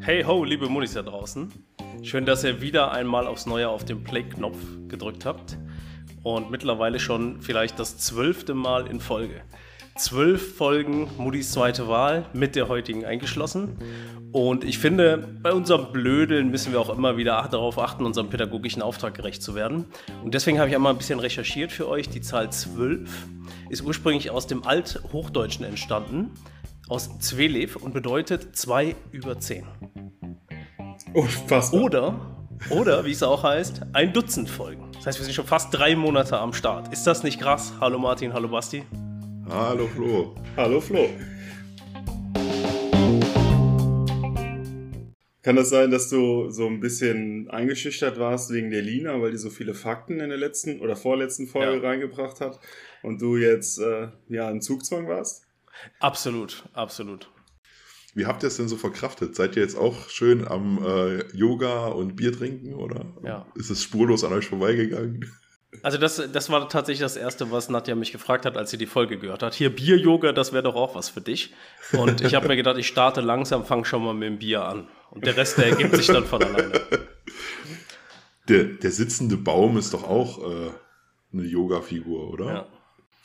Hey ho, liebe Munis da draußen. Schön, dass ihr wieder einmal aufs Neue auf den Play-Knopf gedrückt habt. Und mittlerweile schon vielleicht das zwölfte Mal in Folge. Zwölf Folgen Muddis zweite Wahl mit der heutigen eingeschlossen. Und ich finde, bei unserem Blödeln müssen wir auch immer wieder darauf achten, unserem pädagogischen Auftrag gerecht zu werden. Und deswegen habe ich einmal ein bisschen recherchiert für euch. Die Zahl 12 ist ursprünglich aus dem Althochdeutschen entstanden, aus Zwelev und bedeutet 2 über 10. Unfassbar. Oder, oder wie es auch heißt, ein Dutzend Folgen. Das heißt, wir sind schon fast drei Monate am Start. Ist das nicht krass? Hallo Martin, hallo Basti. Hallo Flo. Hallo Flo. Kann das sein, dass du so ein bisschen eingeschüchtert warst wegen der Lina, weil die so viele Fakten in der letzten oder vorletzten Folge ja. reingebracht hat und du jetzt äh, ja in Zugzwang warst? Absolut, absolut. Wie habt ihr es denn so verkraftet? Seid ihr jetzt auch schön am äh, Yoga und Bier trinken oder ja. ist es spurlos an euch vorbeigegangen? Also das, das war tatsächlich das Erste, was Nadja mich gefragt hat, als sie die Folge gehört hat. Hier Bier-Yoga, das wäre doch auch was für dich. Und ich habe mir gedacht, ich starte langsam, fange schon mal mit dem Bier an. Und der Rest, der ergibt sich dann von alleine. Der, der sitzende Baum ist doch auch äh, eine Yoga-Figur, oder? Ja.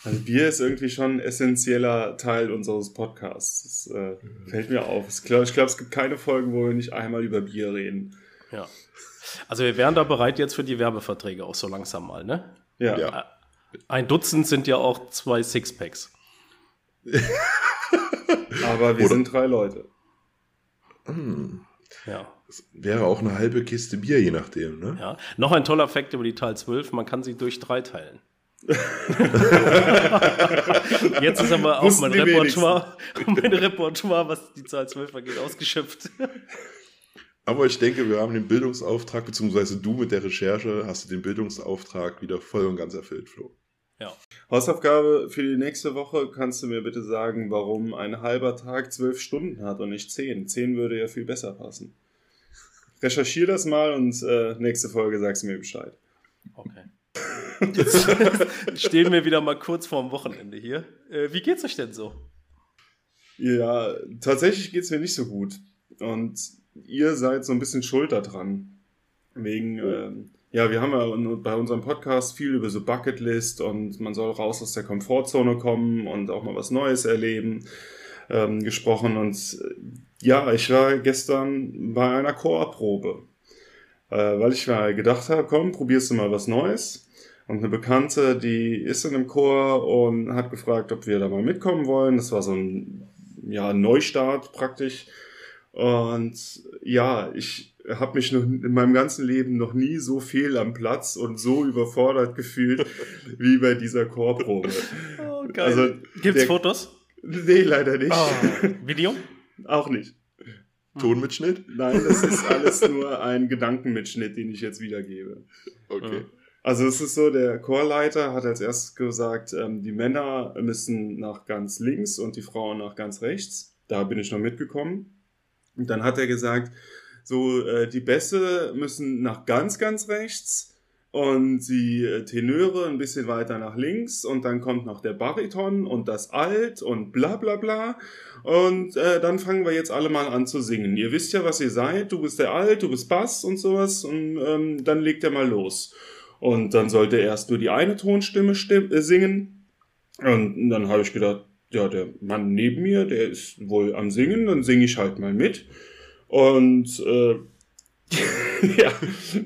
Also Bier ist irgendwie schon ein essentieller Teil unseres Podcasts. Das äh, fällt mir auf. Ich glaube, glaub, es gibt keine Folgen, wo wir nicht einmal über Bier reden. Ja. Also wir wären da bereit jetzt für die Werbeverträge auch so langsam mal, ne? Ja. ja. Ein Dutzend sind ja auch zwei Sixpacks. Aber wir Oder sind drei Leute. Hm. Ja. Das wäre auch eine halbe Kiste Bier, je nachdem, ne? Ja. Noch ein toller Fakt über die Teil 12, man kann sie durch drei teilen. Jetzt ist aber auch mein Repertoire, mein Repertoire, was die Zahl 12 angeht, ausgeschöpft. Aber ich denke, wir haben den Bildungsauftrag, beziehungsweise du mit der Recherche hast du den Bildungsauftrag wieder voll und ganz erfüllt, Flo. Ja. Hausaufgabe für die nächste Woche, kannst du mir bitte sagen, warum ein halber Tag zwölf Stunden hat und nicht zehn? Zehn würde ja viel besser passen. Recherchier das mal und äh, nächste Folge sagst du mir Bescheid. Okay. Jetzt stehen wir wieder mal kurz vorm Wochenende hier. Äh, wie geht's euch denn so? Ja, tatsächlich geht's mir nicht so gut. Und ihr seid so ein bisschen schuld daran. Wegen, ähm, ja, wir haben ja bei unserem Podcast viel über so Bucketlist und man soll raus aus der Komfortzone kommen und auch mal was Neues erleben ähm, gesprochen. Und äh, ja, ich war gestern bei einer Chorprobe, äh, weil ich mir gedacht habe, komm, probierst du mal was Neues. Und eine Bekannte, die ist in einem Chor und hat gefragt, ob wir da mal mitkommen wollen. Das war so ein ja, Neustart praktisch. Und ja, ich habe mich noch in meinem ganzen Leben noch nie so viel am Platz und so überfordert gefühlt wie bei dieser Chorprobe. Oh, geil. Also, Gibt's der, Fotos? Nee, leider nicht. Oh, Video? Auch nicht. Tonmitschnitt? Nein, das ist alles nur ein Gedankenmitschnitt, den ich jetzt wiedergebe. Okay. Also es ist so, der Chorleiter hat als erstes gesagt, ähm, die Männer müssen nach ganz links und die Frauen nach ganz rechts. Da bin ich noch mitgekommen. Und dann hat er gesagt, so äh, die Bässe müssen nach ganz, ganz rechts und die äh, Tenöre ein bisschen weiter nach links und dann kommt noch der Bariton und das Alt und bla bla bla. Und äh, dann fangen wir jetzt alle mal an zu singen. Ihr wisst ja, was ihr seid. Du bist der Alt, du bist Bass und sowas. Und ähm, dann legt er mal los. Und dann sollte erst nur die eine Tonstimme stimm äh, singen. Und dann habe ich gedacht, ja, der Mann neben mir, der ist wohl am Singen, dann singe ich halt mal mit. Und äh, ja,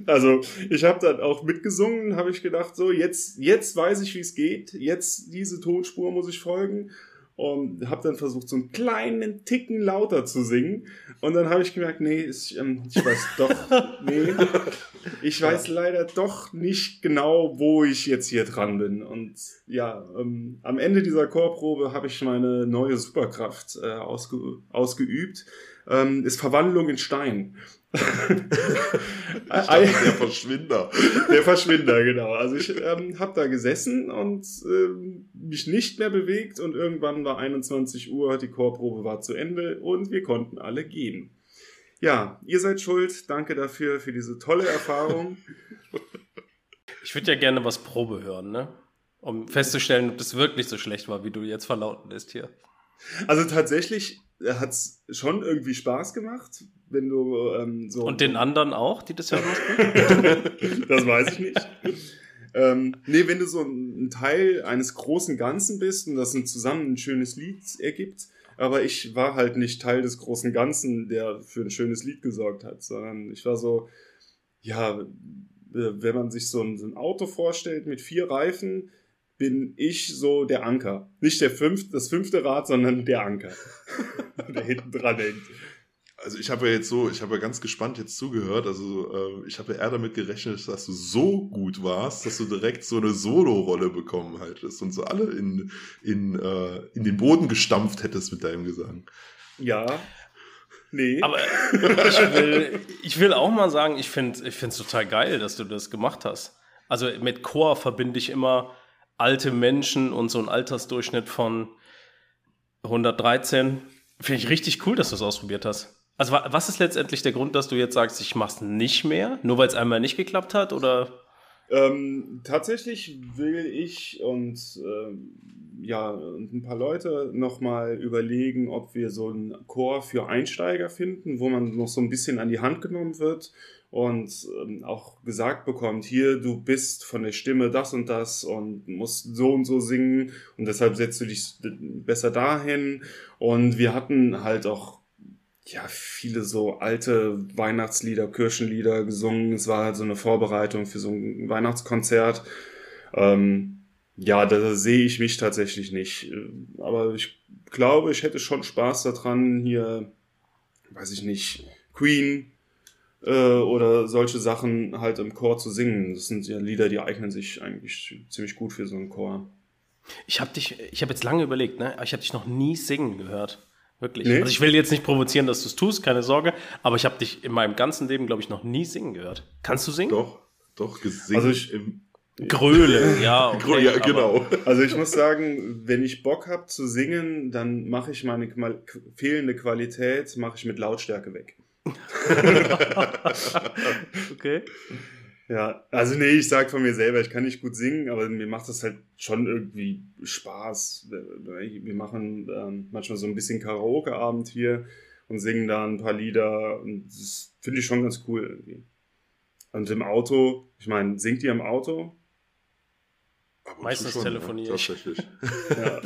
also ich habe dann auch mitgesungen, habe ich gedacht, so jetzt jetzt weiß ich, wie es geht. Jetzt diese Tonspur muss ich folgen und habe dann versucht, so einen kleinen Ticken lauter zu singen. Und dann habe ich gemerkt, nee, ich, ähm, ich weiß doch, nee, ich weiß leider doch nicht genau, wo ich jetzt hier dran bin. Und ja, ähm, am Ende dieser Chorprobe habe ich meine neue Superkraft äh, ausge ausgeübt. Ähm, ist Verwandlung in Stein. der Verschwinder. Der Verschwinder, genau. Also ich ähm, habe da gesessen und ähm, mich nicht mehr bewegt und irgendwann war 21 Uhr, die Chorprobe war zu Ende und wir konnten alle gehen. Ja, ihr seid schuld. Danke dafür, für diese tolle Erfahrung. Ich würde ja gerne was Probe hören, ne? um festzustellen, ob das wirklich so schlecht war, wie du jetzt verlauten lässt hier. Also tatsächlich hat es schon irgendwie Spaß gemacht, wenn du ähm, so. Und den anderen auch, die das hören mussten? das weiß ich nicht. ähm, nee, wenn du so ein Teil eines großen Ganzen bist und das ein zusammen ein schönes Lied ergibt, aber ich war halt nicht Teil des großen Ganzen, der für ein schönes Lied gesorgt hat, sondern ich war so, ja, wenn man sich so ein, so ein Auto vorstellt mit vier Reifen, bin ich so der Anker. Nicht der fünfte, das fünfte Rad, sondern der Anker, der hinten dran hängt. Also ich habe ja jetzt so, ich habe ja ganz gespannt jetzt zugehört. Also äh, ich habe ja eher damit gerechnet, dass du so gut warst, dass du direkt so eine Solo-Rolle bekommen hättest und so alle in, in, äh, in den Boden gestampft hättest mit deinem Gesang. Ja. Nee. Aber ich will, ich will auch mal sagen, ich finde es total geil, dass du das gemacht hast. Also mit Chor verbinde ich immer alte Menschen und so ein Altersdurchschnitt von 113. Finde ich richtig cool, dass du es ausprobiert hast. Also was ist letztendlich der Grund, dass du jetzt sagst, ich mach's nicht mehr? Nur weil es einmal nicht geklappt hat oder? Ähm, tatsächlich will ich und ähm, ja ein paar Leute nochmal überlegen, ob wir so einen Chor für Einsteiger finden, wo man noch so ein bisschen an die Hand genommen wird und ähm, auch gesagt bekommt, hier, du bist von der Stimme das und das und musst so und so singen und deshalb setzt du dich besser dahin. Und wir hatten halt auch ja, viele so alte Weihnachtslieder, Kirchenlieder gesungen. Es war halt so eine Vorbereitung für so ein Weihnachtskonzert. Ähm, ja, da sehe ich mich tatsächlich nicht. Aber ich glaube, ich hätte schon Spaß daran, hier, weiß ich nicht, Queen äh, oder solche Sachen halt im Chor zu singen. Das sind ja Lieder, die eignen sich eigentlich ziemlich gut für so einen Chor. Ich habe dich, ich habe jetzt lange überlegt, ne? Ich habe dich noch nie singen gehört. Wirklich. Nee? Also ich will jetzt nicht provozieren, dass du es tust, keine Sorge, aber ich habe dich in meinem ganzen Leben, glaube ich, noch nie singen gehört. Kannst du singen? Doch, doch, gesungen. Also ich im Gröle, ja. Okay, ja, genau. Also ich muss sagen, wenn ich Bock habe zu singen, dann mache ich meine fehlende Qualität, mache ich mit Lautstärke weg. okay. Ja, also nee, ich sag von mir selber, ich kann nicht gut singen, aber mir macht das halt schon irgendwie Spaß. Wir machen ähm, manchmal so ein bisschen Karaoke-Abend hier und singen da ein paar Lieder und das finde ich schon ganz cool irgendwie. Und im Auto, ich meine, singt ihr im Auto? Meistens schon, telefoniere ich. ja.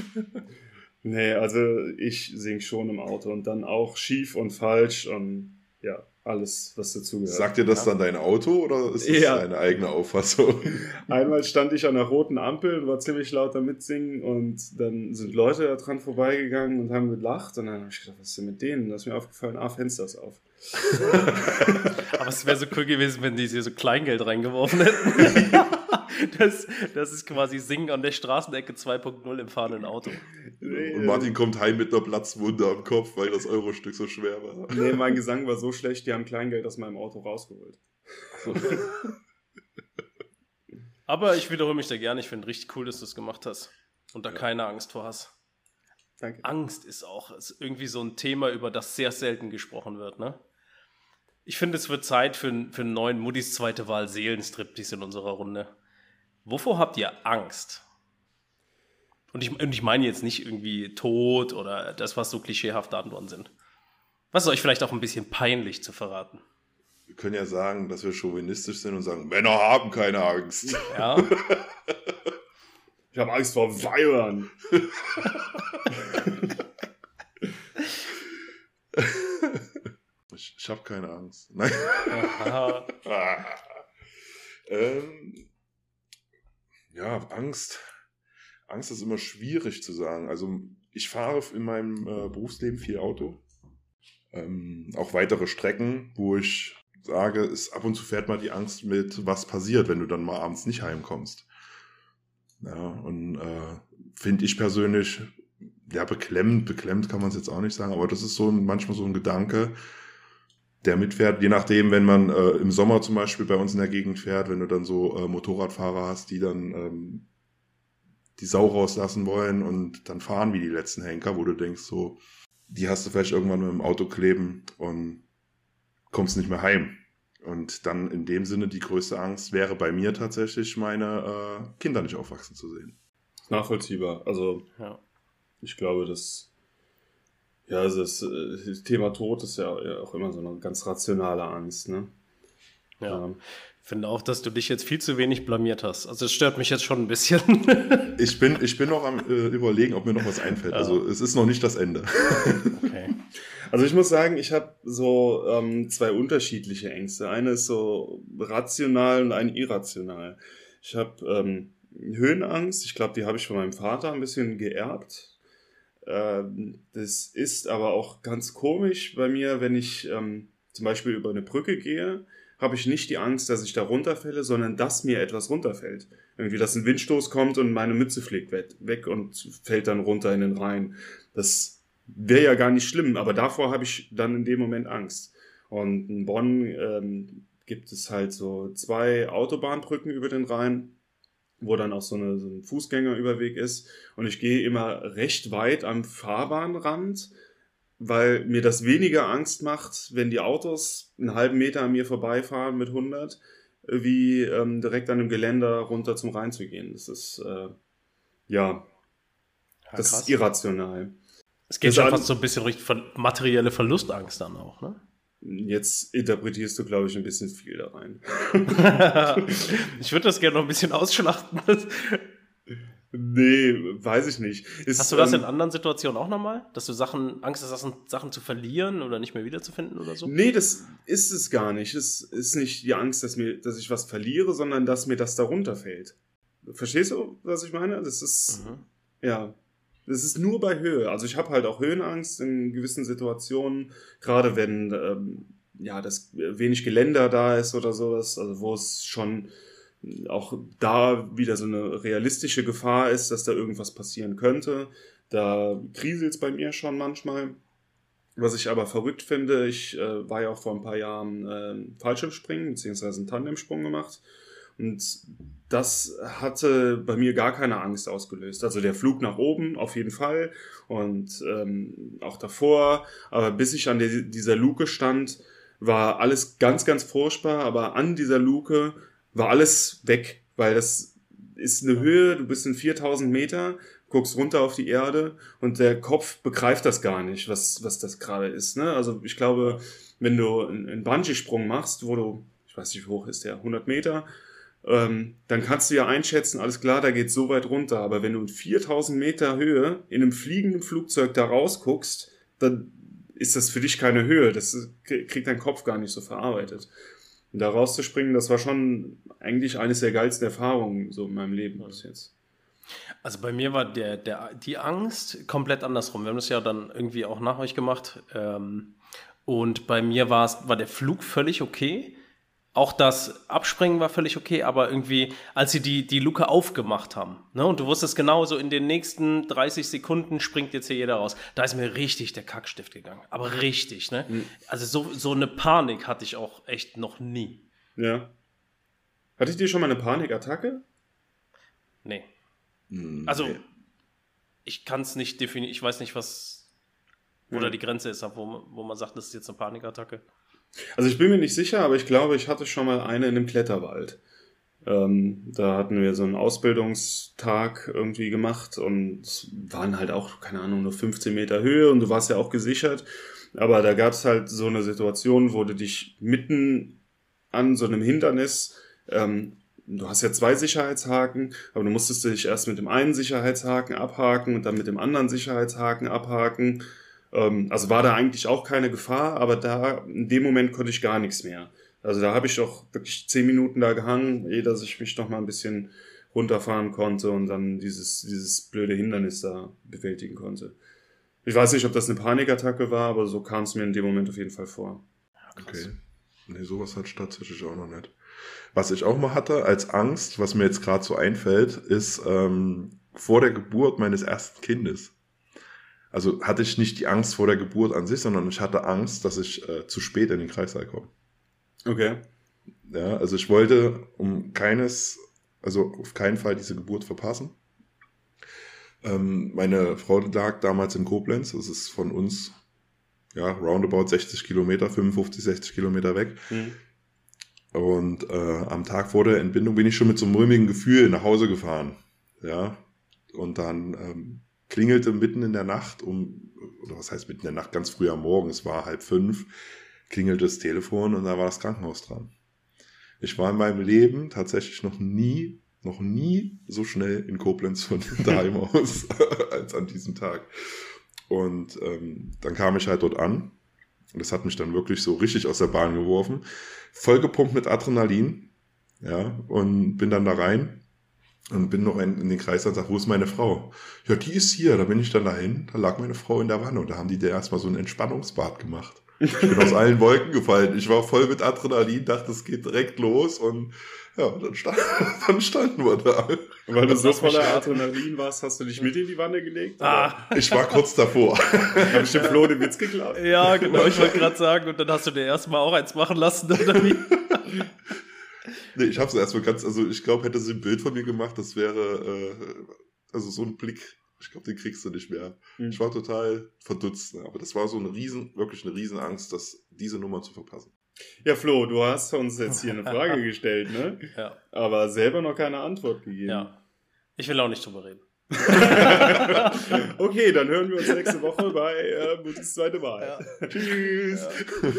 Nee, also ich sing schon im Auto und dann auch schief und falsch und ja alles, was dazugehört. Sagt dir das ja. dann dein Auto oder ist das ja. deine eigene Auffassung? Einmal stand ich an der roten Ampel und war ziemlich laut am Mitsingen und dann sind Leute da dran vorbeigegangen und haben gelacht und dann habe ich gedacht, was ist denn mit denen? Da ist mir aufgefallen, ah, Fenster ist auf. Aber es wäre so cool gewesen, wenn die hier so Kleingeld reingeworfen hätten. Das, das ist quasi Singen an der Straßenecke 2.0 im fahrenden Auto. Nee, und Martin kommt heim mit einer Platzwunde am Kopf, weil das Eurostück so schwer war. Nee, mein Gesang war so schlecht, die haben Kleingeld aus meinem Auto rausgeholt. Aber ich wiederhole mich da gerne. Ich finde richtig cool, dass du es gemacht hast. Und da ja. keine Angst vor hast. Danke. Angst ist auch ist irgendwie so ein Thema, über das sehr selten gesprochen wird, ne? Ich finde, es wird Zeit für, für einen neuen Muddis zweite Wahl Seelenstriptease in unserer Runde. Wovor habt ihr Angst? Und ich, und ich meine jetzt nicht irgendwie Tod oder das, was so klischeehafte Antworten sind. Was ist euch vielleicht auch ein bisschen peinlich zu verraten? Wir können ja sagen, dass wir chauvinistisch sind und sagen, Männer haben keine Angst. Ja. ich habe Angst vor Weibern. ich, ich habe keine Angst. Nein. ähm, ja, Angst. Angst ist immer schwierig zu sagen. Also ich fahre in meinem äh, Berufsleben viel Auto. Ähm, auch weitere Strecken, wo ich sage, ist ab und zu fährt mal die Angst mit, was passiert, wenn du dann mal abends nicht heimkommst. Ja, und äh, finde ich persönlich, ja, beklemmt, beklemmt kann man es jetzt auch nicht sagen, aber das ist so ein, manchmal so ein Gedanke, der mitfährt, je nachdem, wenn man äh, im Sommer zum Beispiel bei uns in der Gegend fährt, wenn du dann so äh, Motorradfahrer hast, die dann ähm, die Sau rauslassen wollen und dann fahren wie die letzten Henker, wo du denkst, so, die hast du vielleicht irgendwann mit dem Auto kleben und kommst nicht mehr heim. Und dann in dem Sinne die größte Angst wäre bei mir tatsächlich, meine äh, Kinder nicht aufwachsen zu sehen. nachvollziehbar. Also, Ja. ich glaube, das, ja, also das, äh, das Thema Tod ist ja auch immer so eine ganz rationale Angst, ne? Ja. Ähm, Ich finde auch, dass du dich jetzt viel zu wenig blamiert hast. Also es stört mich jetzt schon ein bisschen. Ich bin, ich bin noch am äh, überlegen, ob mir noch was einfällt. Ja. Also es ist noch nicht das Ende. okay. Also ich muss sagen, ich habe so ähm, zwei unterschiedliche Ängste. Eine ist so rational und eine irrational. Ich habe ähm, Höhenangst. Ich glaube, die habe ich von meinem Vater ein bisschen geerbt. Ähm, das ist aber auch ganz komisch bei mir, wenn ich ähm, zum Beispiel über eine Brücke gehe, habe ich nicht die Angst, dass ich da runterfälle, sondern dass mir etwas runterfällt. Irgendwie, dass ein Windstoß kommt und meine Mütze fliegt weg, und fällt dann runter in den Rhein. Das wäre ja gar nicht schlimm, aber davor habe ich dann in dem Moment Angst. Und in Bonn ähm, gibt es halt so zwei Autobahnbrücken über den Rhein, wo dann auch so, eine, so ein Fußgängerüberweg ist. Und ich gehe immer recht weit am Fahrbahnrand, weil mir das weniger Angst macht, wenn die Autos einen halben Meter an mir vorbeifahren mit 100, wie ähm, direkt an dem Geländer runter zum Rhein zu gehen. Das ist, äh, ja, Ja, das ist irrational. es geht schon fast so ein bisschen richtig ver materielle Verlustangst dann auch, ne? Jetzt interpretierst du, glaube ich, ein bisschen viel da rein. ich würde das gerne noch ein bisschen ausschlachten. Nee, weiß ich nicht. Ist, Hast du das in ähm, anderen Situationen auch nochmal? Dass du Sachen, Angst hast, Sachen, Sachen zu verlieren oder nicht mehr wiederzufinden oder so? Nee, das ist es gar nicht. Es ist nicht die Angst, dass, mir, dass ich was verliere, sondern dass mir das darunter fällt. Verstehst du, was ich meine? Das ist, Mhm. ja, das ist nur bei Höhe. Also ich habe halt auch Höhenangst in gewissen Situationen, gerade wenn ähm, ja das wenig Geländer da ist oder sowas, also wo es schon auch da wieder so eine realistische Gefahr ist, dass da irgendwas passieren könnte. Da kriselt es bei mir schon manchmal. Was ich aber verrückt finde, ich äh, war ja auch vor ein paar Jahren äh, Fallschirmspringen beziehungsweise einen Tandemsprung gemacht. Und das hatte bei mir gar keine Angst ausgelöst. Also der Flug nach oben auf jeden Fall und ähm, auch davor. Aber bis ich an die, dieser Luke stand, war alles ganz, ganz furchtbar. Aber an dieser Luke war alles weg, weil das ist eine Höhe, du bist in 4000 Meter, guckst runter auf die Erde und der Kopf begreift das gar nicht, was, was das gerade ist. Ne? Also ich glaube, wenn du einen Bungee-Sprung machst, wo du, ich weiß nicht, wie hoch ist der, 100 Meter, ähm, dann kannst du ja einschätzen, alles klar, da geht so weit runter. Aber wenn du in 4000 Meter Höhe in einem fliegenden Flugzeug da rausguckst, dann ist das für dich keine Höhe. Das kriegt dein Kopf gar nicht so verarbeitet. Und da rauszuspringen, das war schon eigentlich eines der geilsten Erfahrungen so in meinem Leben bis jetzt. Also bei mir war der, der, die Angst komplett andersrum. Wir haben das ja dann irgendwie auch nach euch gemacht. Ähm, und bei mir war es, war der Flug völlig okay. Auch das Abspringen war völlig okay, aber irgendwie, als sie die, die Luke aufgemacht haben, ne, und du wusstest genau, so in den nächsten 30 Sekunden springt jetzt hier jeder raus, da ist mir richtig der Kackstift gegangen. Aber richtig, ne? Also so, so eine Panik hatte ich auch echt noch nie. Ja. Hatte ich dir schon mal eine Panikattacke? Nee. Hm, Also, ich kann es nicht definieren, ich weiß nicht, was, wo Ja. da die Grenze ist, wo, man- wo man sagt, das ist jetzt eine Panikattacke. Also ich bin mir nicht sicher, aber ich glaube, ich hatte schon mal eine in einem Kletterwald. Ähm, da hatten wir so einen Ausbildungstag irgendwie gemacht und waren halt auch, keine Ahnung, nur 15 Meter Höhe und du warst ja auch gesichert. Aber da gab es halt so eine Situation, wo du dich mitten an so einem Hindernis, ähm, du hast ja zwei Sicherheitshaken, aber du musstest dich erst mit dem einen Sicherheitshaken abhaken und dann mit dem anderen Sicherheitshaken abhaken. Ähm, also war da eigentlich auch keine Gefahr, aber da in dem Moment konnte ich gar nichts mehr. Also da habe ich doch wirklich zehn Minuten da gehangen, ehe dass ich mich noch mal ein bisschen runterfahren konnte und dann dieses, dieses blöde Hindernis da bewältigen konnte. Ich weiß nicht, ob das eine Panikattacke war, aber so kam es mir in dem Moment auf jeden Fall vor. Okay. Nee, sowas hatte ich tatsächlich auch noch nicht. Was ich auch mal hatte als Angst, was mir jetzt gerade so einfällt, ist ähm, vor der Geburt meines ersten Kindes. Also hatte ich nicht die Angst vor der Geburt an sich, sondern ich hatte Angst, dass ich äh, zu spät in den Kreissaal komme. Okay. Ja, also ich wollte um keines, also auf keinen Fall diese Geburt verpassen. Ähm, meine Frau lag damals in Koblenz, das ist von uns ja roundabout 60 Kilometer, 55, 60 Kilometer weg. Hm. Und äh, am Tag vor der Entbindung bin ich schon mit so einem mulmigen Gefühl nach Hause gefahren. Ja. Und dann ähm, klingelte mitten in der Nacht um, oder was heißt mitten in der Nacht, ganz früh am Morgen, es war halb fünf, klingelte das Telefon und da war das Krankenhaus dran. Ich war in meinem Leben tatsächlich noch nie, noch nie so schnell in Koblenz von daheim aus als an diesem Tag. Und ähm, dann kam ich halt dort an und das hat mich dann wirklich so richtig aus der Bahn geworfen. Vollgepumpt mit Adrenalin. Ja, und bin dann da rein und bin noch in, in den Kreis und sag, wo ist meine Frau? Ja, die ist hier. Da bin ich dann dahin. Da lag meine Frau in der Wanne und da haben die der erstmal so ein Entspannungsbad gemacht. Ich bin aus allen Wolken gefallen. Ich war voll mit Adrenalin, dachte, es geht direkt los und ja, dann, stand, dann standen wir da. Und weil du so voller Adrenalin warst, hast du dich mit in die Wanne gelegt? Ah. Ich war kurz davor. Hab ich dem Flo den Witz geklaut? Ja, genau, ich wollte gerade sagen, und dann hast du dir erstmal auch eins machen lassen, oder wie? nee, ich hab's erstmal ganz, also ich glaube, hätte sie ein Bild von mir gemacht, das wäre, äh, also so ein Blick, ich glaube, den kriegst du nicht mehr. Mhm. Ich war total verdutzt, ne? aber das war so eine riesen, wirklich eine riesen Angst, dass diese Nummer zu verpassen. Ja, Flo, du hast uns jetzt hier eine Frage gestellt, ne? Ja. Aber selber noch keine Antwort gegeben. Ja. Ich will auch nicht drüber reden. okay, dann hören wir uns nächste Woche bei äh, Mutis zweite Wahl. Ja. Tschüss. Ja.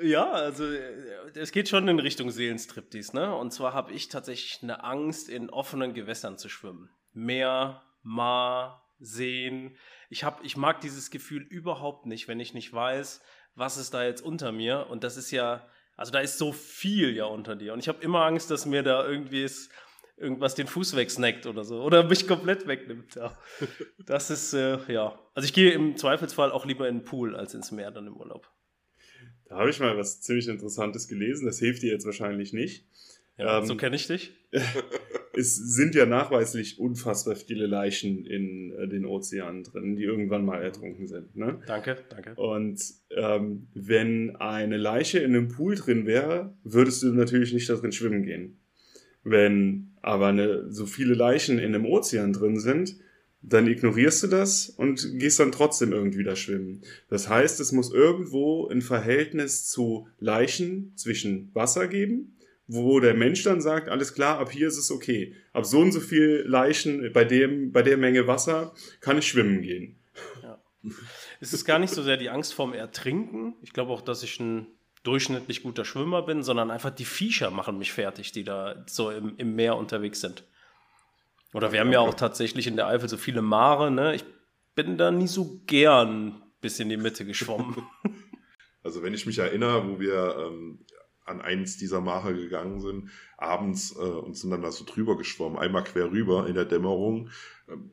Ja. also äh, es geht schon in Richtung Seelenstriptease, ne? Und zwar habe ich tatsächlich eine Angst, in offenen Gewässern zu schwimmen. Meer, Mar, Seen. Ich, hab, ich mag dieses Gefühl überhaupt nicht, wenn ich nicht weiß, was ist da jetzt unter mir. Und das ist ja, also da ist so viel ja unter dir. Und ich habe immer Angst, dass mir da irgendwie ist, irgendwas den Fuß wegsnackt oder so. Oder mich komplett wegnimmt. Ja. Das ist, äh, ja. Also ich gehe im Zweifelsfall auch lieber in den Pool als ins Meer dann im Urlaub. Da habe ich mal was ziemlich Interessantes gelesen. Das hilft dir jetzt wahrscheinlich nicht. Ja, ähm, so kenne ich dich. es sind ja nachweislich unfassbar viele Leichen in äh, den Ozeanen drin, die irgendwann mal ertrunken sind. Ne? Danke, danke. Und ähm, wenn eine Leiche in einem Pool drin wäre, würdest du natürlich nicht da drin schwimmen gehen. Wenn aber eine, so viele Leichen in einem Ozean drin sind, dann ignorierst du das und gehst dann trotzdem irgendwie da schwimmen. Das heißt, es muss irgendwo ein Verhältnis zu Leichen zwischen Wasser geben wo der Mensch dann sagt, alles klar, ab hier ist es okay. Ab so und so viel Leichen bei dem, bei der Menge Wasser kann ich schwimmen gehen. Ja. Es ist gar nicht so sehr die Angst vorm Ertrinken. Ich glaube auch, dass ich ein durchschnittlich guter Schwimmer bin, sondern einfach die Viecher machen mich fertig, die da so im, im Meer unterwegs sind. Oder wir haben ja auch tatsächlich in der Eifel so viele Mare, ne? Ich bin da nie so gern bis in die Mitte geschwommen. Also wenn ich mich erinnere, wo wir ähm, an eins dieser Mache gegangen sind, abends äh, und sind dann da so drüber geschwommen, einmal quer rüber in der Dämmerung. Ähm,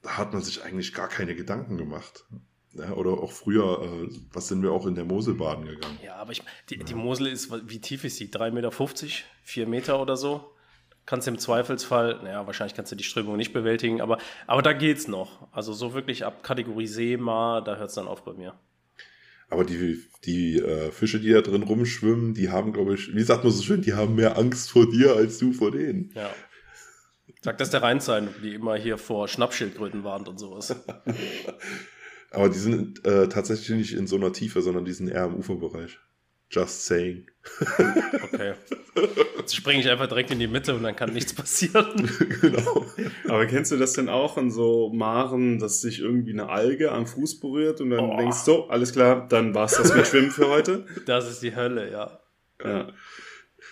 da hat man sich eigentlich gar keine Gedanken gemacht. Ja, oder auch früher, äh, was sind wir auch in der Mosel baden gegangen? Ja, aber ich, die, die Mosel ist, wie tief ist sie? 3,50 Meter, 4 Meter oder so? Kannst du im Zweifelsfall, naja, wahrscheinlich kannst du die Strömung nicht bewältigen, aber, aber da geht's noch. Also so wirklich ab Kategorie Seema, da hört es dann auf bei mir. Aber die, die äh, Fische, die da drin rumschwimmen, die haben, glaube ich, wie sagt man so schön, die haben mehr Angst vor dir als du vor denen. Ja. Sagt das der Rheinsein, die immer hier vor Schnappschildkröten warnt und sowas. Aber die sind äh, tatsächlich nicht in so einer Tiefe, sondern die sind eher im Uferbereich. Just saying. Okay. Jetzt springe ich einfach direkt in die Mitte und dann kann nichts passieren. genau. Aber kennst du das denn auch in so Maren, dass sich irgendwie eine Alge am Fuß berührt und dann oh. denkst du, so, alles klar, dann war's das mit Schwimmen für heute? Das ist die Hölle, ja. ja.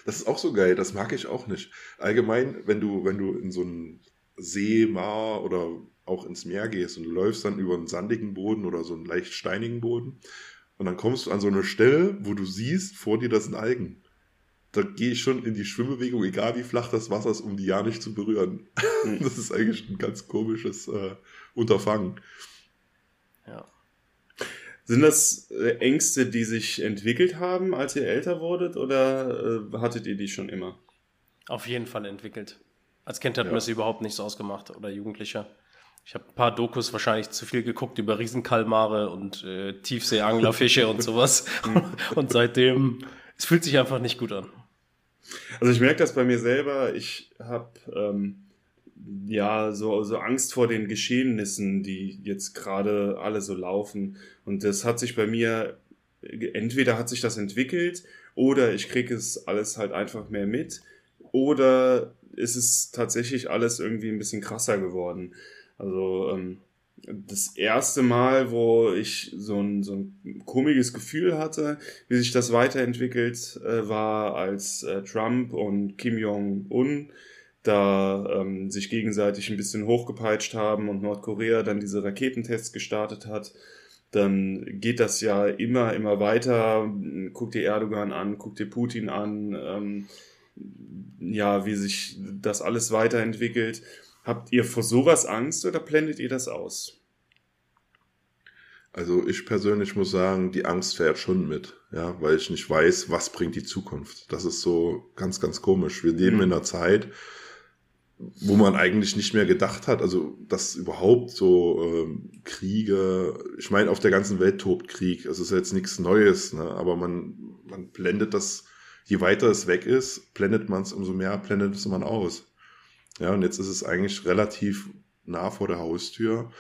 Das ist auch so geil, das mag ich auch nicht. Allgemein, wenn du, wenn du in so einen See, Mar oder auch ins Meer gehst und du läufst dann über einen sandigen Boden oder so einen leicht steinigen Boden und dann kommst du an so eine Stelle, wo du siehst, vor dir das sind Algen. Da gehe ich schon in die Schwimmbewegung, egal wie flach das Wasser ist, um die ja nicht zu berühren. Mhm. das ist eigentlich ein ganz komisches äh, Unterfangen. Ja. Sind das äh, Ängste, die sich entwickelt haben, als ihr älter wurdet, oder äh, hattet ihr die schon immer? Auf jeden Fall entwickelt. Als Kind hat ja. man es überhaupt nichts ausgemacht oder Jugendlicher. Ich habe ein paar Dokus wahrscheinlich zu viel geguckt über Riesenkalmare und äh, Tiefseeanglerfische und sowas. und seitdem, es fühlt sich einfach nicht gut an. Also ich merke das bei mir selber. Ich habe ähm, ja so, so Angst vor den Geschehnissen, die jetzt gerade alle so laufen. Und das hat sich bei mir, entweder hat sich das entwickelt oder ich kriege es alles halt einfach mehr mit. Oder ist es tatsächlich alles irgendwie ein bisschen krasser geworden. Also ähm, das erste Mal, wo ich so ein, so ein komisches Gefühl hatte, wie sich das weiterentwickelt, äh, war als äh, Trump und Kim Jong-un da ähm, sich gegenseitig ein bisschen hochgepeitscht haben und Nordkorea dann diese Raketentests gestartet hat. Dann geht das ja immer, immer weiter. Guck dir Erdogan an, guck dir Putin an, ähm, ja, wie sich das alles weiterentwickelt. Habt ihr vor sowas Angst oder blendet ihr das aus? Also ich persönlich muss sagen, die Angst fährt schon mit, ja, weil ich nicht weiß, was bringt die Zukunft. Das ist so ganz, ganz komisch. Wir leben mhm. in einer Zeit, wo man eigentlich nicht mehr gedacht hat, also dass überhaupt so ähm, Kriege, ich meine, auf der ganzen Welt tobt Krieg. Es ist jetzt nichts Neues, ne? aber man, man blendet das, je weiter es weg ist, blendet man es, umso mehr blendet es man aus. Ja, und jetzt ist es eigentlich relativ nah vor der Haustür.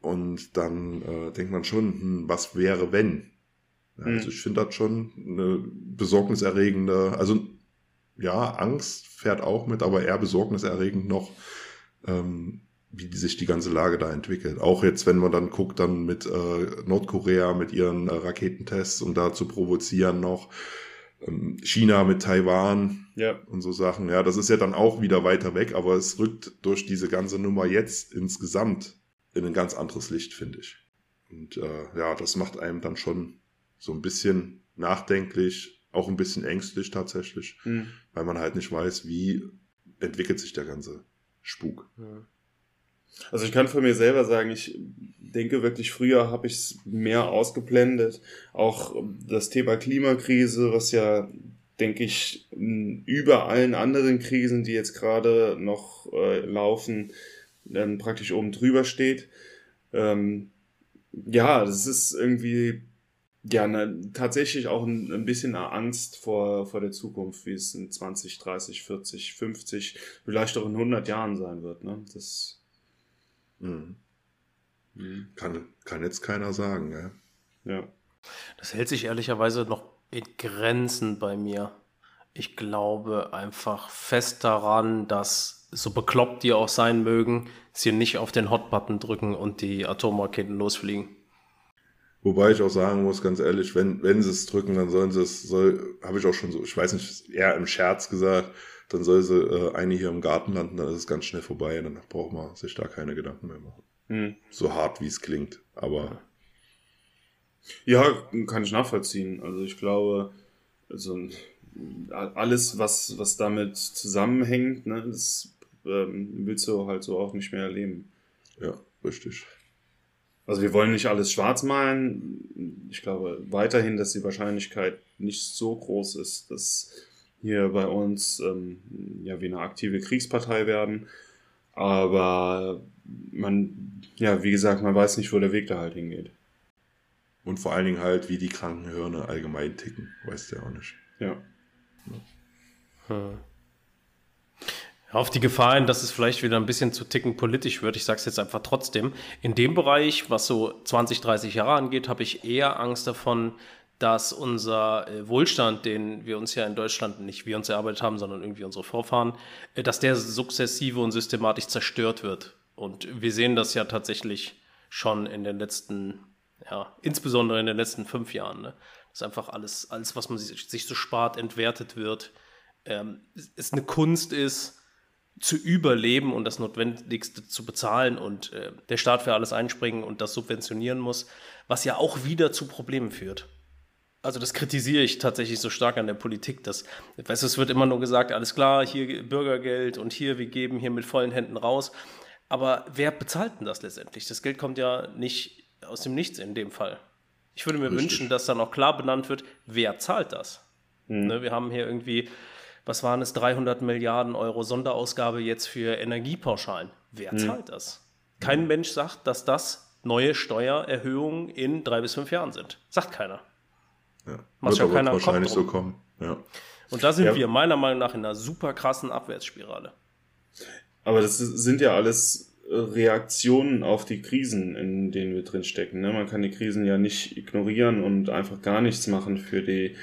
Und dann äh, denkt man schon, hm, was wäre, wenn? Ja, also mhm. ich finde das schon eine besorgniserregende, also ja, Angst fährt auch mit, aber eher besorgniserregend noch, ähm, wie sich die ganze Lage da entwickelt. Auch jetzt, wenn man dann guckt, dann mit äh, Nordkorea, mit ihren äh, Raketentests und da zu provozieren noch, China mit Taiwan ja. und so Sachen. Ja, das ist ja dann auch wieder weiter weg, aber es rückt durch diese ganze Nummer jetzt insgesamt in ein ganz anderes Licht, finde ich. Und äh, ja, das macht einem dann schon so ein bisschen nachdenklich, auch ein bisschen ängstlich tatsächlich, mhm. weil man halt nicht weiß, wie entwickelt sich der ganze Spuk. Also ich kann von mir selber sagen, ich denke wirklich, früher habe ich es mehr ausgeblendet. Auch das Thema Klimakrise, was ja, denke ich, über allen anderen Krisen, die jetzt gerade noch äh, laufen, dann praktisch oben drüber steht. Ähm, ja, das ist irgendwie ja, ne, tatsächlich auch ein, ein bisschen Angst vor, vor der Zukunft, wie es in 20, 30, 40, 50, vielleicht auch in 100 Jahren sein wird. Ne? Das mhm. Mhm. Kann, kann jetzt keiner sagen. Ja? ja. Das hält sich ehrlicherweise noch in Grenzen bei mir. Ich glaube einfach fest daran, dass so bekloppt die auch sein mögen, sie nicht auf den Hot-Button drücken und die Atomraketen losfliegen. Wobei ich auch sagen muss, ganz ehrlich, wenn, wenn sie es drücken, dann sollen sie es, soll, habe ich auch schon so, ich weiß nicht, eher im Scherz gesagt, dann soll sie äh, eine hier im Garten landen, dann ist es ganz schnell vorbei, dann braucht man sich da keine Gedanken mehr machen. Hm. So hart wie es klingt, aber. Ja, kann ich nachvollziehen. Also ich glaube, also alles, was, was damit zusammenhängt, ne, das ähm, willst du halt so auch nicht mehr erleben. Ja, richtig. Also wir wollen nicht alles schwarz malen. Ich glaube weiterhin, dass die Wahrscheinlichkeit nicht so groß ist, dass hier bei uns ähm, ja wie eine aktive Kriegspartei werden. Aber man, ja, wie gesagt, man weiß nicht, wo der Weg da halt hingeht. Und vor allen Dingen halt, wie die Krankenhirne allgemein ticken, weißt du ja auch nicht. Ja. Hm. Auf die Gefahr hin, dass es vielleicht wieder ein bisschen zu ticken politisch wird, ich sage es jetzt einfach trotzdem. In dem Bereich, was so 20, 30 Jahre angeht, habe ich eher Angst davon, dass unser äh, Wohlstand, den wir uns ja in Deutschland nicht wir uns erarbeitet haben, sondern irgendwie unsere Vorfahren, äh, dass der sukzessive und systematisch zerstört wird. Und wir sehen das ja tatsächlich schon in den letzten, ja, insbesondere in den letzten fünf Jahren, ne? dass einfach alles, alles, was man sich, sich so spart, entwertet wird. Ähm, es eine Kunst ist, zu überleben und das Notwendigste zu bezahlen und äh, der Staat für alles einspringen und das subventionieren muss, was ja auch wieder zu Problemen führt. Also das kritisiere ich tatsächlich so stark an der Politik, dass, weißt du, es wird immer nur gesagt, alles klar, hier Bürgergeld und hier, wir geben hier mit vollen Händen raus. Aber wer bezahlt denn das letztendlich? Das Geld kommt ja nicht aus dem Nichts in dem Fall. Ich würde mir Richtig. wünschen, dass dann auch klar benannt wird, wer zahlt das? Hm. Ne, wir haben hier irgendwie was waren es, 300 Milliarden Euro Sonderausgabe jetzt für Energiepauschalen. Wer hm. zahlt das? Kein Mensch sagt, dass das neue Steuererhöhungen in drei bis fünf Jahren sind. Sagt keiner. Ja. Macht ja keiner wahrscheinlich so kommen. Ja. Und da sind ja. wir meiner Meinung nach in einer super krassen Abwärtsspirale. Aber das sind ja alles Reaktionen auf die Krisen, in denen wir drinstecken. Ne? Man kann die Krisen ja nicht ignorieren und einfach gar nichts machen für die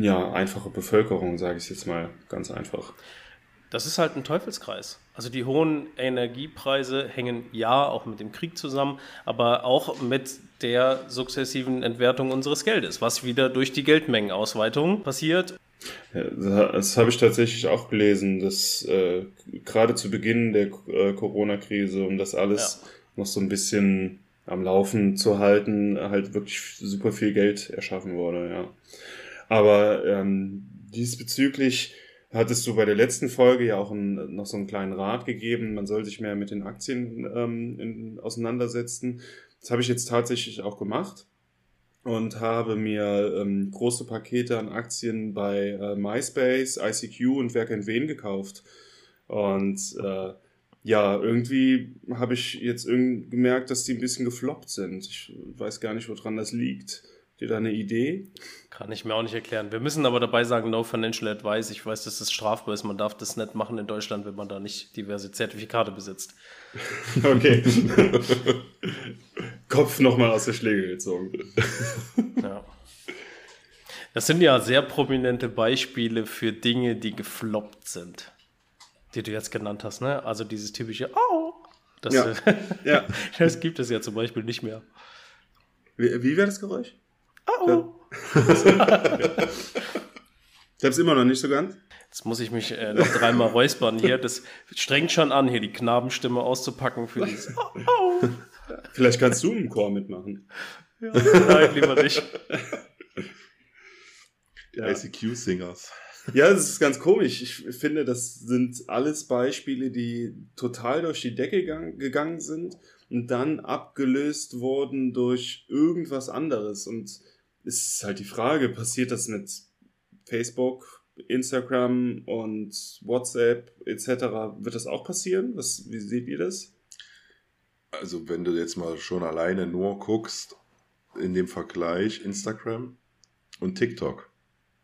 ja, einfache Bevölkerung, sage ich jetzt mal ganz einfach. Das ist halt ein Teufelskreis. Also die hohen Energiepreise hängen ja auch mit dem Krieg zusammen, aber auch mit der sukzessiven Entwertung unseres Geldes, was wieder durch die Geldmengenausweitung passiert. Ja, das habe ich tatsächlich auch gelesen, dass äh, gerade zu Beginn der äh, Corona-Krise, um das alles ja. noch so ein bisschen am Laufen zu halten, halt wirklich super viel Geld erschaffen wurde, ja. Aber ähm, diesbezüglich hattest du bei der letzten Folge ja auch ein, noch so einen kleinen Rat gegeben, man soll sich mehr mit den Aktien ähm, in, auseinandersetzen. Das habe ich jetzt tatsächlich auch gemacht und habe mir ähm, große Pakete an Aktien bei äh, MySpace, ICQ und Wer kennt wen gekauft. Und äh, ja, irgendwie habe ich jetzt gemerkt, dass die ein bisschen gefloppt sind. Ich weiß gar nicht, woran das liegt. Ihr da eine Idee? Kann ich mir auch nicht erklären. Wir müssen aber dabei sagen, no financial advice. Ich weiß, dass das strafbar ist. Man darf das nicht machen in Deutschland, wenn man da nicht diverse Zertifikate besitzt. Okay. Kopf nochmal aus der Schläge gezogen. ja. Das sind ja sehr prominente Beispiele für Dinge, die gefloppt sind. Die du jetzt genannt hast, ne? Also dieses typische Oh! Das, ja. ja. das gibt es ja zum Beispiel nicht mehr. Wie, wie wäre das Geräusch? Oh. ich habe es immer noch nicht so ganz. Jetzt muss ich mich äh, noch dreimal räuspern hier. Das strengt schon an, hier die Knabenstimme auszupacken für dieses oh, oh. Vielleicht kannst du im Chor mitmachen. Ja, nein, lieber nicht. Die ja. ICQ-Singers. Ja, das ist ganz komisch. Ich finde, das sind alles Beispiele, die total durch die Decke gegangen sind und dann abgelöst wurden durch irgendwas anderes. Und ist halt die Frage, passiert das mit Facebook, Instagram und WhatsApp etc. Wird das auch passieren? Was, wie seht ihr das? Also wenn du jetzt mal schon alleine nur guckst, in dem Vergleich Instagram und TikTok.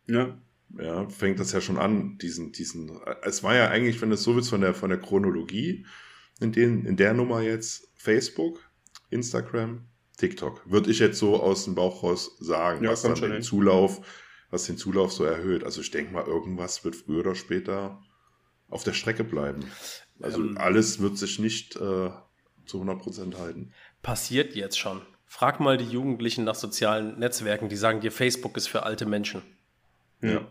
Ja. Ja, fängt das ja schon an, diesen, diesen, es war ja eigentlich, wenn du es so willst, von der, von der Chronologie, in, den, in der Nummer jetzt Facebook, Instagram, TikTok. Würde ich jetzt so aus dem Bauch raus sagen, ja, was dann den hin. Zulauf, was den Zulauf so erhöht. Also ich denke mal, irgendwas wird früher oder später auf der Strecke bleiben. Also ähm, alles wird sich nicht äh, zu 100% halten. Passiert jetzt schon. Frag mal die Jugendlichen nach sozialen Netzwerken, die sagen dir, Facebook ist für alte Menschen. Ja.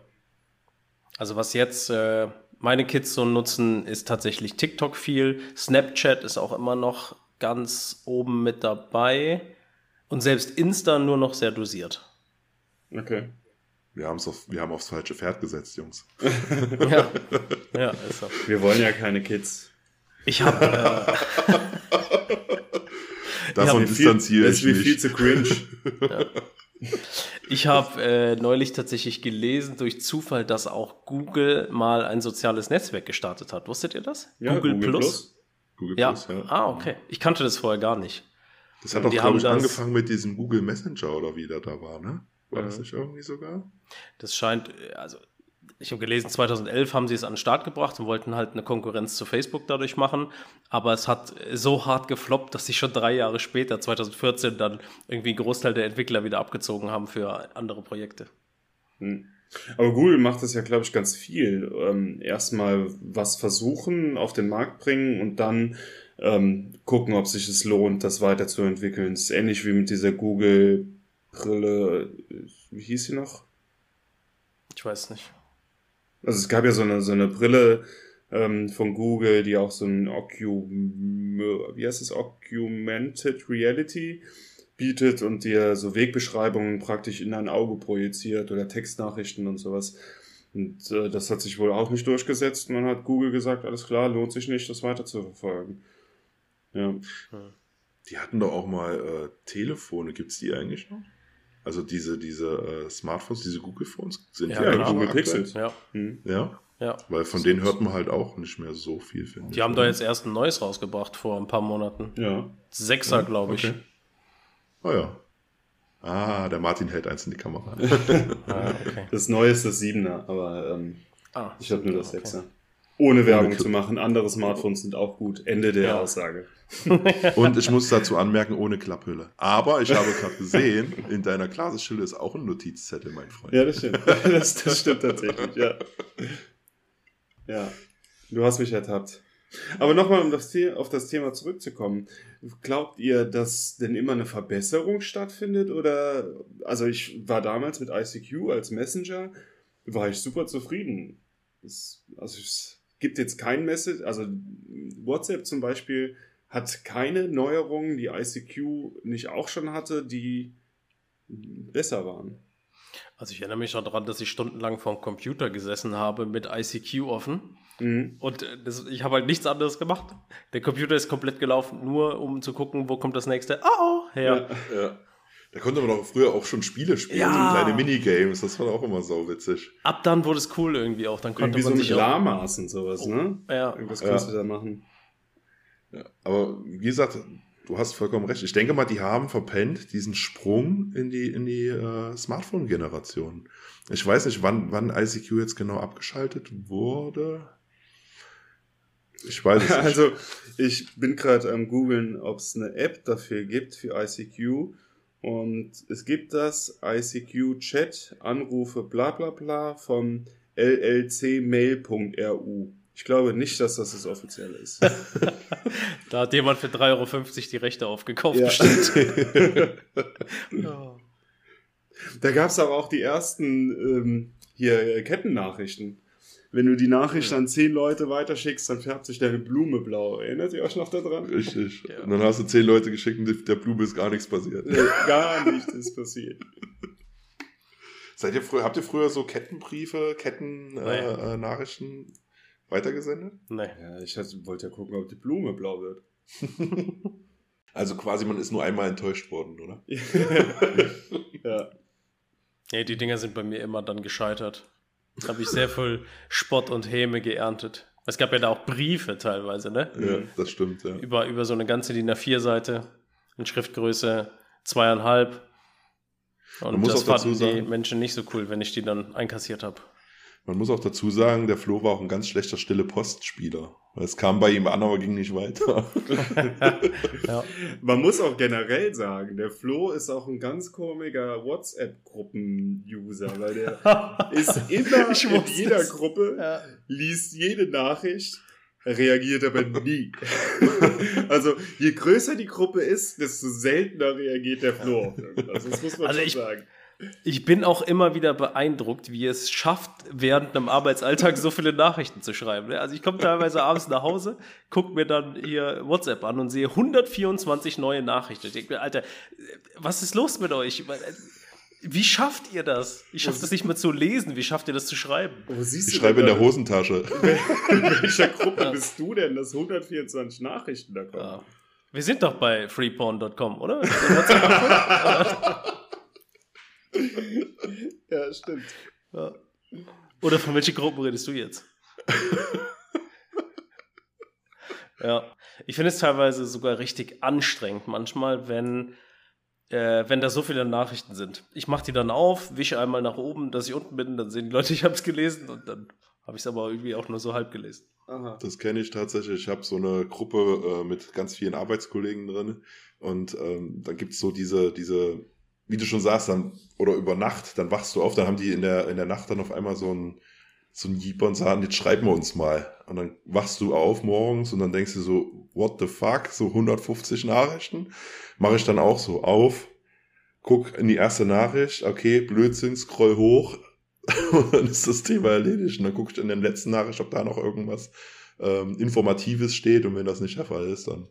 Also was jetzt äh, meine Kids so nutzen, ist tatsächlich TikTok viel. Snapchat ist auch immer noch ganz oben mit dabei. Und selbst Insta nur noch sehr dosiert. Okay. Wir, auf, wir haben aufs falsche Pferd gesetzt, Jungs. ja. ja, ist so. Wir wollen ja keine Kids. Ich habe. Äh, Davon distanziere ich mich. Das ist viel zu cringe. ja. Ich habe äh, neulich tatsächlich gelesen durch Zufall, dass auch Google mal ein soziales Netzwerk gestartet hat. Wusstet ihr das? Ja, Google, Google Plus. Plus. Google ja. Plus, ja. Ah, okay. Ich kannte das vorher gar nicht. Das hat doch, glaube ich, angefangen mit diesem Google Messenger oder wie der da war, ne? War ja. das nicht irgendwie sogar? Das scheint, also ich habe gelesen, 2011 haben sie es an den Start gebracht und wollten halt eine Konkurrenz zu Facebook dadurch machen. Aber es hat so hart gefloppt, dass sie schon drei Jahre später, 2014, dann irgendwie einen Großteil der Entwickler wieder abgezogen haben für andere Projekte. Hm. Aber Google macht das ja, glaube ich, ganz viel. Ähm, erstmal was versuchen, auf den Markt bringen und dann ähm, gucken, ob sich es lohnt, das weiterzuentwickeln. Das ist ähnlich wie mit dieser Google-Brille. Wie hieß sie noch? Ich weiß nicht. Also es gab ja so eine, so eine Brille ähm, von Google, die auch so ein Ocu, wie heißt es, Augmented Reality bietet und dir so Wegbeschreibungen praktisch in dein Auge projiziert oder Textnachrichten und sowas. Und äh, das hat sich wohl auch nicht durchgesetzt. Man hat Google gesagt, alles klar, lohnt sich nicht, das weiter zu verfolgen. Ja. Die hatten doch auch mal äh, Telefone, gibt es die eigentlich noch? Also diese, diese äh, Smartphones, diese Google-Phones sind ja, ja genau. Google Pixels. Ja. Hm. ja. Ja. Weil von denen hört man halt auch nicht mehr so viel, finde Die haben da jetzt erst ein neues rausgebracht vor ein paar Monaten. Ja. Sechser, ja, glaube ich. Okay. Oh ja. Ah, der Martin hält eins in die Kamera. ah, okay. Das neue ist das Siebener, aber ähm, ah, ich habe nur das Sechser. Ohne Werbung ohne zu machen. Andere Smartphones sind auch gut. Ende der ja. Aussage. Und ich muss dazu anmerken, ohne Klapphülle. Aber ich habe gerade gesehen, in deiner Klassenschule ist auch ein Notizzettel, mein Freund. Ja, das stimmt. Das, das stimmt tatsächlich, ja. Ja. Du hast mich ertappt. Aber nochmal, um das, auf das Thema zurückzukommen. Glaubt ihr, dass denn immer eine Verbesserung stattfindet? Oder, also ich war damals mit ICQ als Messenger, war ich super zufrieden. Es, also es gibt jetzt kein Message, also WhatsApp zum Beispiel hat keine Neuerungen, die ICQ nicht auch schon hatte, die besser waren. Also ich erinnere mich noch daran, dass ich stundenlang vorm Computer gesessen habe mit ICQ offen. Mhm. Und äh, das, ich habe halt nichts anderes gemacht. Der Computer ist komplett gelaufen, nur um zu gucken, wo kommt das nächste Oh, oh her. Ja. ja. Da konnte man doch früher auch schon Spiele spielen, ja. so kleine Minigames, das war auch immer so witzig. Ab dann wurde es cool irgendwie auch, dann konnte irgendwie man so sich mit Lamas und sowas, oh. ne? Ja. Irgendwas kannst ja. du da machen. Ja. Aber wie gesagt, du hast vollkommen recht. Ich denke mal, die haben verpennt diesen Sprung in die, in die äh, Smartphone-Generation. Ich weiß nicht, wann, wann ICQ jetzt genau abgeschaltet wurde. Ich weiß es nicht. Also, ich bin gerade am googeln, ob es eine App dafür gibt, für ICQ. Und es gibt das ICQ Chat, Anrufe, bla bla bla von llcmail.ru. Ich glaube nicht, dass das das offizielle ist. da hat jemand für 3,50 Euro die Rechte aufgekauft, ja. bestimmt. ja. Da gab es aber auch die ersten ähm, hier Kettennachrichten. Wenn du die Nachricht an zehn Leute weiterschickst, dann färbt sich deine Blume blau. Erinnert ihr euch noch daran? Richtig. Ja. Und dann hast du zehn Leute geschickt und der Blume ist gar nichts passiert. Nee, gar nichts ist passiert. Seid ihr früher, habt ihr früher so Kettenbriefe, Kettennachrichten äh, äh, weitergesendet? Nein. Ja, ich wollte ja gucken, ob die Blume blau wird. also quasi, man ist nur einmal enttäuscht worden, oder? ja. Ja, die Dinger sind bei mir immer dann gescheitert habe ich sehr viel Spott und Häme geerntet. Es gab ja da auch Briefe teilweise, ne? Ja, das stimmt, ja. Über, über so eine ganze DIN A4-Seite in Schriftgröße zweieinhalb. Und das fanden die Menschen nicht so cool, wenn ich die dann einkassiert habe. Man muss auch dazu sagen, der Flo war auch ein ganz schlechter stille Postspieler. Es kam bei ihm an, aber ging nicht weiter. ja. Man muss auch generell sagen, der Flo ist auch ein ganz komischer WhatsApp-Gruppen-User, weil der ist immer in jeder es. Gruppe, ja. liest jede Nachricht, reagiert aber nie. also je größer die Gruppe ist, desto seltener reagiert der Flo. Also das muss man also schon ich, sagen. Ich bin auch immer wieder beeindruckt, wie es schafft, während einem Arbeitsalltag so viele Nachrichten zu schreiben. Ne? Also ich komme teilweise abends nach Hause, gucke mir dann hier WhatsApp an und sehe 124 neue Nachrichten. Ich denke mir, Alter, was ist los mit euch? Wie schafft ihr das? Ich schaffe das nicht mehr zu lesen. Wie schafft ihr das zu schreiben? ich schreibe in der Hosentasche. In welcher Gruppe ja. bist du denn, dass 124 Nachrichten da kommen? Ja. Wir sind doch bei freeporn.com, oder? ja, stimmt. Ja. Oder von welchen Gruppen redest du jetzt? ja, ich finde es teilweise sogar richtig anstrengend manchmal, wenn, äh, wenn da so viele Nachrichten sind. Ich mache die dann auf, wische einmal nach oben, dass ich unten bin, dann sehen die Leute, ich habe es gelesen und dann habe ich es aber irgendwie auch nur so halb gelesen. Aha. Das kenne ich tatsächlich. Ich habe so eine Gruppe äh, mit ganz vielen Arbeitskollegen drin und ähm, dann gibt es so diese, diese wie du schon sagst, dann, oder über Nacht, dann wachst du auf, dann haben die in der, in der Nacht dann auf einmal so ein, so ein Jeeper und sagen, jetzt schreiben wir uns mal. Und dann wachst du auf morgens und dann denkst du so, what the fuck, so 150 Nachrichten. Mache ich dann auch so auf, guck in die erste Nachricht, okay, Blödsinn, scroll hoch und dann ist das Thema erledigt. Und dann guckst du in der letzten Nachricht, ob da noch irgendwas ähm, Informatives steht und wenn das nicht der Fall ist, dann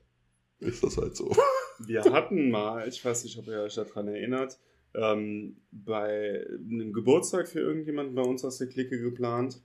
ist das halt so. Wir hatten mal, ich weiß nicht, ob ihr euch daran erinnert, ähm, bei einem Geburtstag für irgendjemanden bei uns aus der Clique geplant.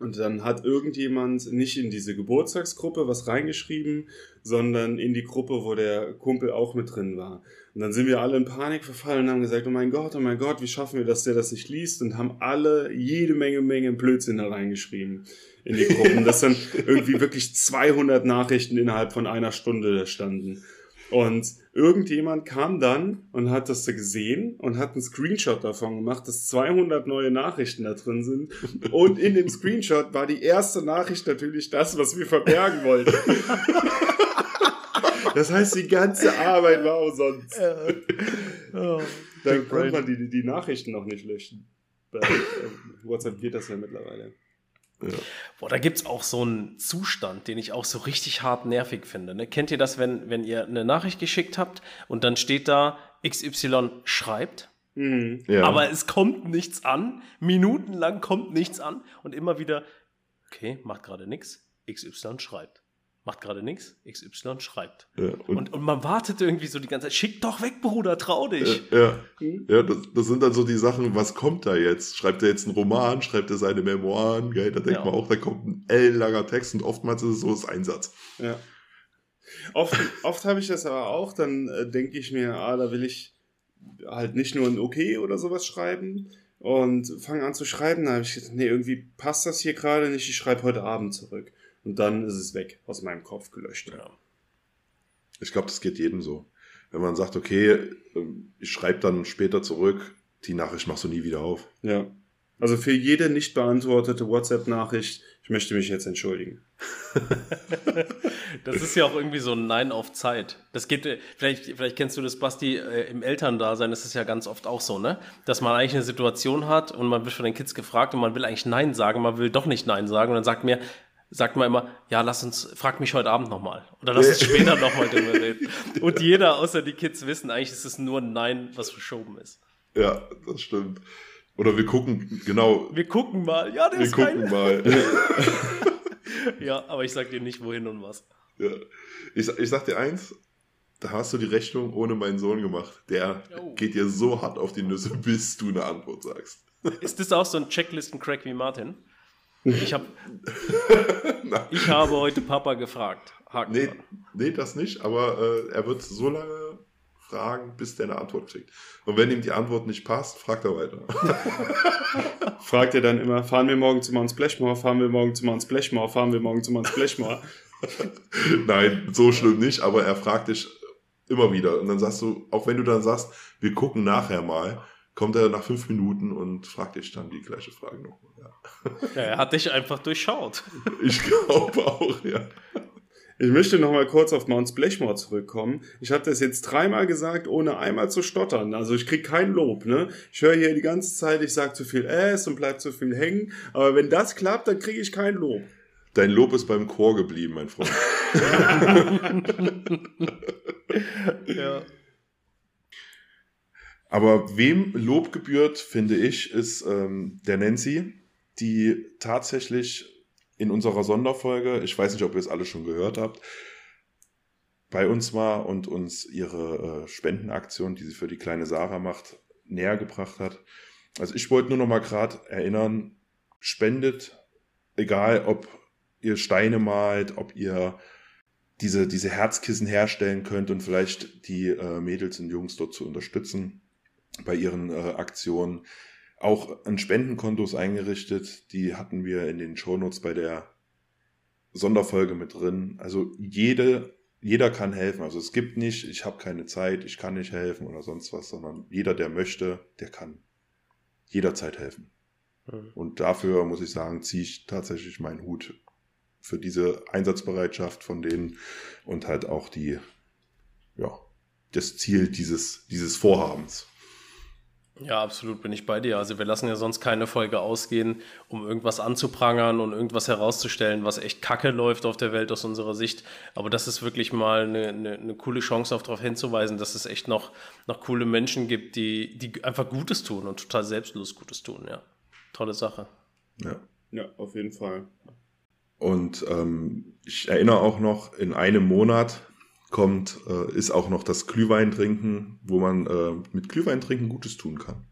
Und dann hat irgendjemand nicht in diese Geburtstagsgruppe was reingeschrieben, sondern in die Gruppe, wo der Kumpel auch mit drin war. Und dann sind wir alle in Panik verfallen und haben gesagt, oh mein Gott, oh mein Gott, wie schaffen wir, dass der das nicht liest? Und haben alle jede Menge, Menge Blödsinn da reingeschrieben in die Gruppen, dass dann irgendwie wirklich 200 Nachrichten innerhalb von einer Stunde standen. Und irgendjemand kam dann und hat das gesehen und hat einen Screenshot davon gemacht, dass 200 neue Nachrichten da drin sind. Und in dem Screenshot war die erste Nachricht natürlich das, was wir verbergen wollten. Das heißt, die ganze Arbeit war umsonst. Oh, dann konnte man die, die Nachrichten noch nicht löschen. Bei WhatsApp geht das ja mittlerweile. Ja. Boah, da gibt es auch so einen Zustand, den ich auch so richtig hart nervig finde. Ne? Kennt ihr das, wenn, wenn ihr eine Nachricht geschickt habt und dann steht da XY schreibt, mhm. ja. aber es kommt nichts an, minutenlang kommt nichts an und immer wieder, okay, macht gerade nichts, XY schreibt macht gerade nichts, XY schreibt. Ja, und, und, und, man wartet irgendwie so die ganze Zeit, schick doch weg, Bruder, trau dich. Ja, ja, hm? ja das, das, sind dann so die Sachen, was kommt da jetzt? Schreibt er jetzt einen Roman, schreibt er seine Memoiren, gell? da denkt ja. man auch, da kommt ein ellenlanger Text und oftmals ist es so das Einsatz. Ja. Oft, oft habe ich das aber auch, dann äh, denke ich mir, ah, da will ich halt nicht nur ein Okay oder sowas schreiben und fange an zu schreiben, da habe ich gedacht, nee, irgendwie passt das hier gerade nicht, ich schreibe heute Abend zurück. Und dann ist es weg, aus meinem Kopf gelöscht. Ja. Ich glaube, das geht jedem so. Wenn man sagt, okay, ähm, ich schreibe dann später zurück, die Nachricht machst du nie wieder auf. Ja. Also für jede nicht beantwortete WhatsApp-Nachricht, ich möchte mich jetzt entschuldigen. das ist ja auch irgendwie so ein Nein auf Zeit. Das geht, äh, vielleicht, vielleicht kennst du das, Basti, äh, im Elterndasein ist es ja ganz oft auch so, ne? Dass man eigentlich eine Situation hat und man wird von den Kids gefragt und man will eigentlich Nein sagen, man will doch nicht Nein sagen und dann sagt mir, sagt man immer, ja, lass uns, frag mich heute Abend nochmal. Oder lass uns später nochmal drüber reden. Und jeder, außer die Kids, wissen, eigentlich ist es nur ein Nein, was verschoben ist. Ja, das stimmt. Oder wir gucken, genau. Wir gucken mal. Ja, der wir ist gucken geil. mal. ja, aber ich sag dir nicht, wohin und was. Ja. Ich, ich sag dir eins, da hast du die Rechnung ohne meinen Sohn gemacht. Der oh. geht dir so hart auf die Nüsse, bis du eine Antwort sagst. Ist das auch so ein Checklisten-Crack wie Martin? Ich, hab, ich habe heute Papa gefragt. Haken nee, nee, das nicht, aber äh, er wird so lange fragen, bis der eine Antwort kriegt. Und wenn ihm die Antwort nicht passt, fragt er weiter. fragt er dann immer, fahren wir morgen zu Mount Splashmore, fahren wir morgen zu Mount Splashmore, fahren wir morgen zu Mount Splashmore. Nein, so schlimm nicht, aber er fragt dich immer wieder. Und dann sagst du, auch wenn du dann sagst, wir gucken nachher mal, kommt er nach fünf Minuten und fragt dich dann die gleiche Frage nochmal. Ja. ja, er hat dich einfach durchschaut. Ich glaube auch, ja. Ich möchte noch mal kurz auf Mount Splashmore zurückkommen. Ich habe das jetzt dreimal gesagt, ohne einmal zu stottern. Also ich krieg kein Lob. Ne? Ich höre hier die ganze Zeit, ich sage zu viel S und bleib zu viel hängen. Aber wenn das klappt, dann kriege ich kein Lob. Dein Lob ist beim Chor geblieben, mein Freund. ja. Aber wem Lob gebührt, finde ich, ist ähm, der Nancy, die tatsächlich in unserer Sonderfolge, ich weiß nicht, ob ihr es alle schon gehört habt, bei uns war und uns ihre äh, Spendenaktion, die sie für die kleine Sarah macht, näher gebracht hat. Also ich wollte nur noch mal gerade erinnern, spendet, egal ob ihr Steine malt, ob ihr diese, diese Herzkissen herstellen könnt und vielleicht die äh, Mädels und Jungs dort zu unterstützen bei ihren äh, Aktionen. Auch ein Spendenkontos eingerichtet, die hatten wir in den Shownotes bei der Sonderfolge mit drin. Also jede, jeder kann helfen. Also es gibt nicht, ich habe keine Zeit, ich kann nicht helfen oder sonst was, sondern jeder, der möchte, der kann jederzeit helfen. Mhm. Und dafür muss ich sagen, ziehe ich tatsächlich meinen Hut für diese Einsatzbereitschaft von denen und halt auch die, ja, das Ziel dieses, dieses Vorhabens. Ja, absolut bin ich bei dir. Also wir lassen ja sonst keine Folge ausgehen, um irgendwas anzuprangern und irgendwas herauszustellen, was echt kacke läuft auf der Welt aus unserer Sicht. Aber das ist wirklich mal eine, eine, eine coole Chance, auch darauf hinzuweisen, dass es echt noch, noch coole Menschen gibt, die, die einfach Gutes tun und total selbstlos Gutes tun. Ja, tolle Sache. Ja, ja auf jeden Fall. Und ähm, ich erinnere auch noch, in einem Monat kommt, äh, ist auch noch das Glühwein trinken, wo man äh, mit Glühwein trinken Gutes tun kann.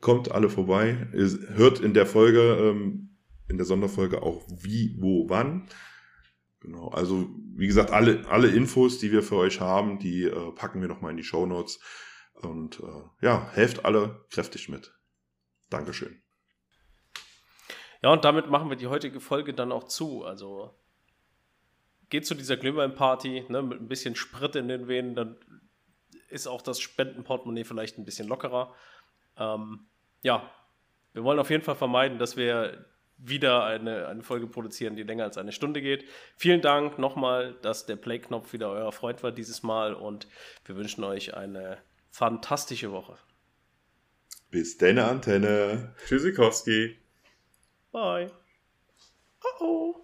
Kommt alle vorbei, hört in der Folge, ähm, in der Sonderfolge auch wie, wo, wann. Genau, also wie gesagt, alle, alle Infos, die wir für euch haben, die äh, packen wir nochmal in die Show Notes. Und äh, ja, helft alle kräftig mit. Dankeschön. Ja, und damit machen wir die heutige Folge dann auch zu. Also geht zu dieser Glühwein-Party ne, mit ein bisschen Sprit in den Venen, dann ist auch das Spendenportemonnaie vielleicht ein bisschen lockerer. Ähm, ja, wir wollen auf jeden Fall vermeiden, dass wir wieder eine, eine Folge produzieren, die länger als eine Stunde geht. Vielen Dank nochmal, dass der Play-Knopf wieder euer Freund war dieses Mal und wir wünschen euch eine fantastische Woche. Bis deine Antenne. Tschüssikowski. Bye. Oh oh.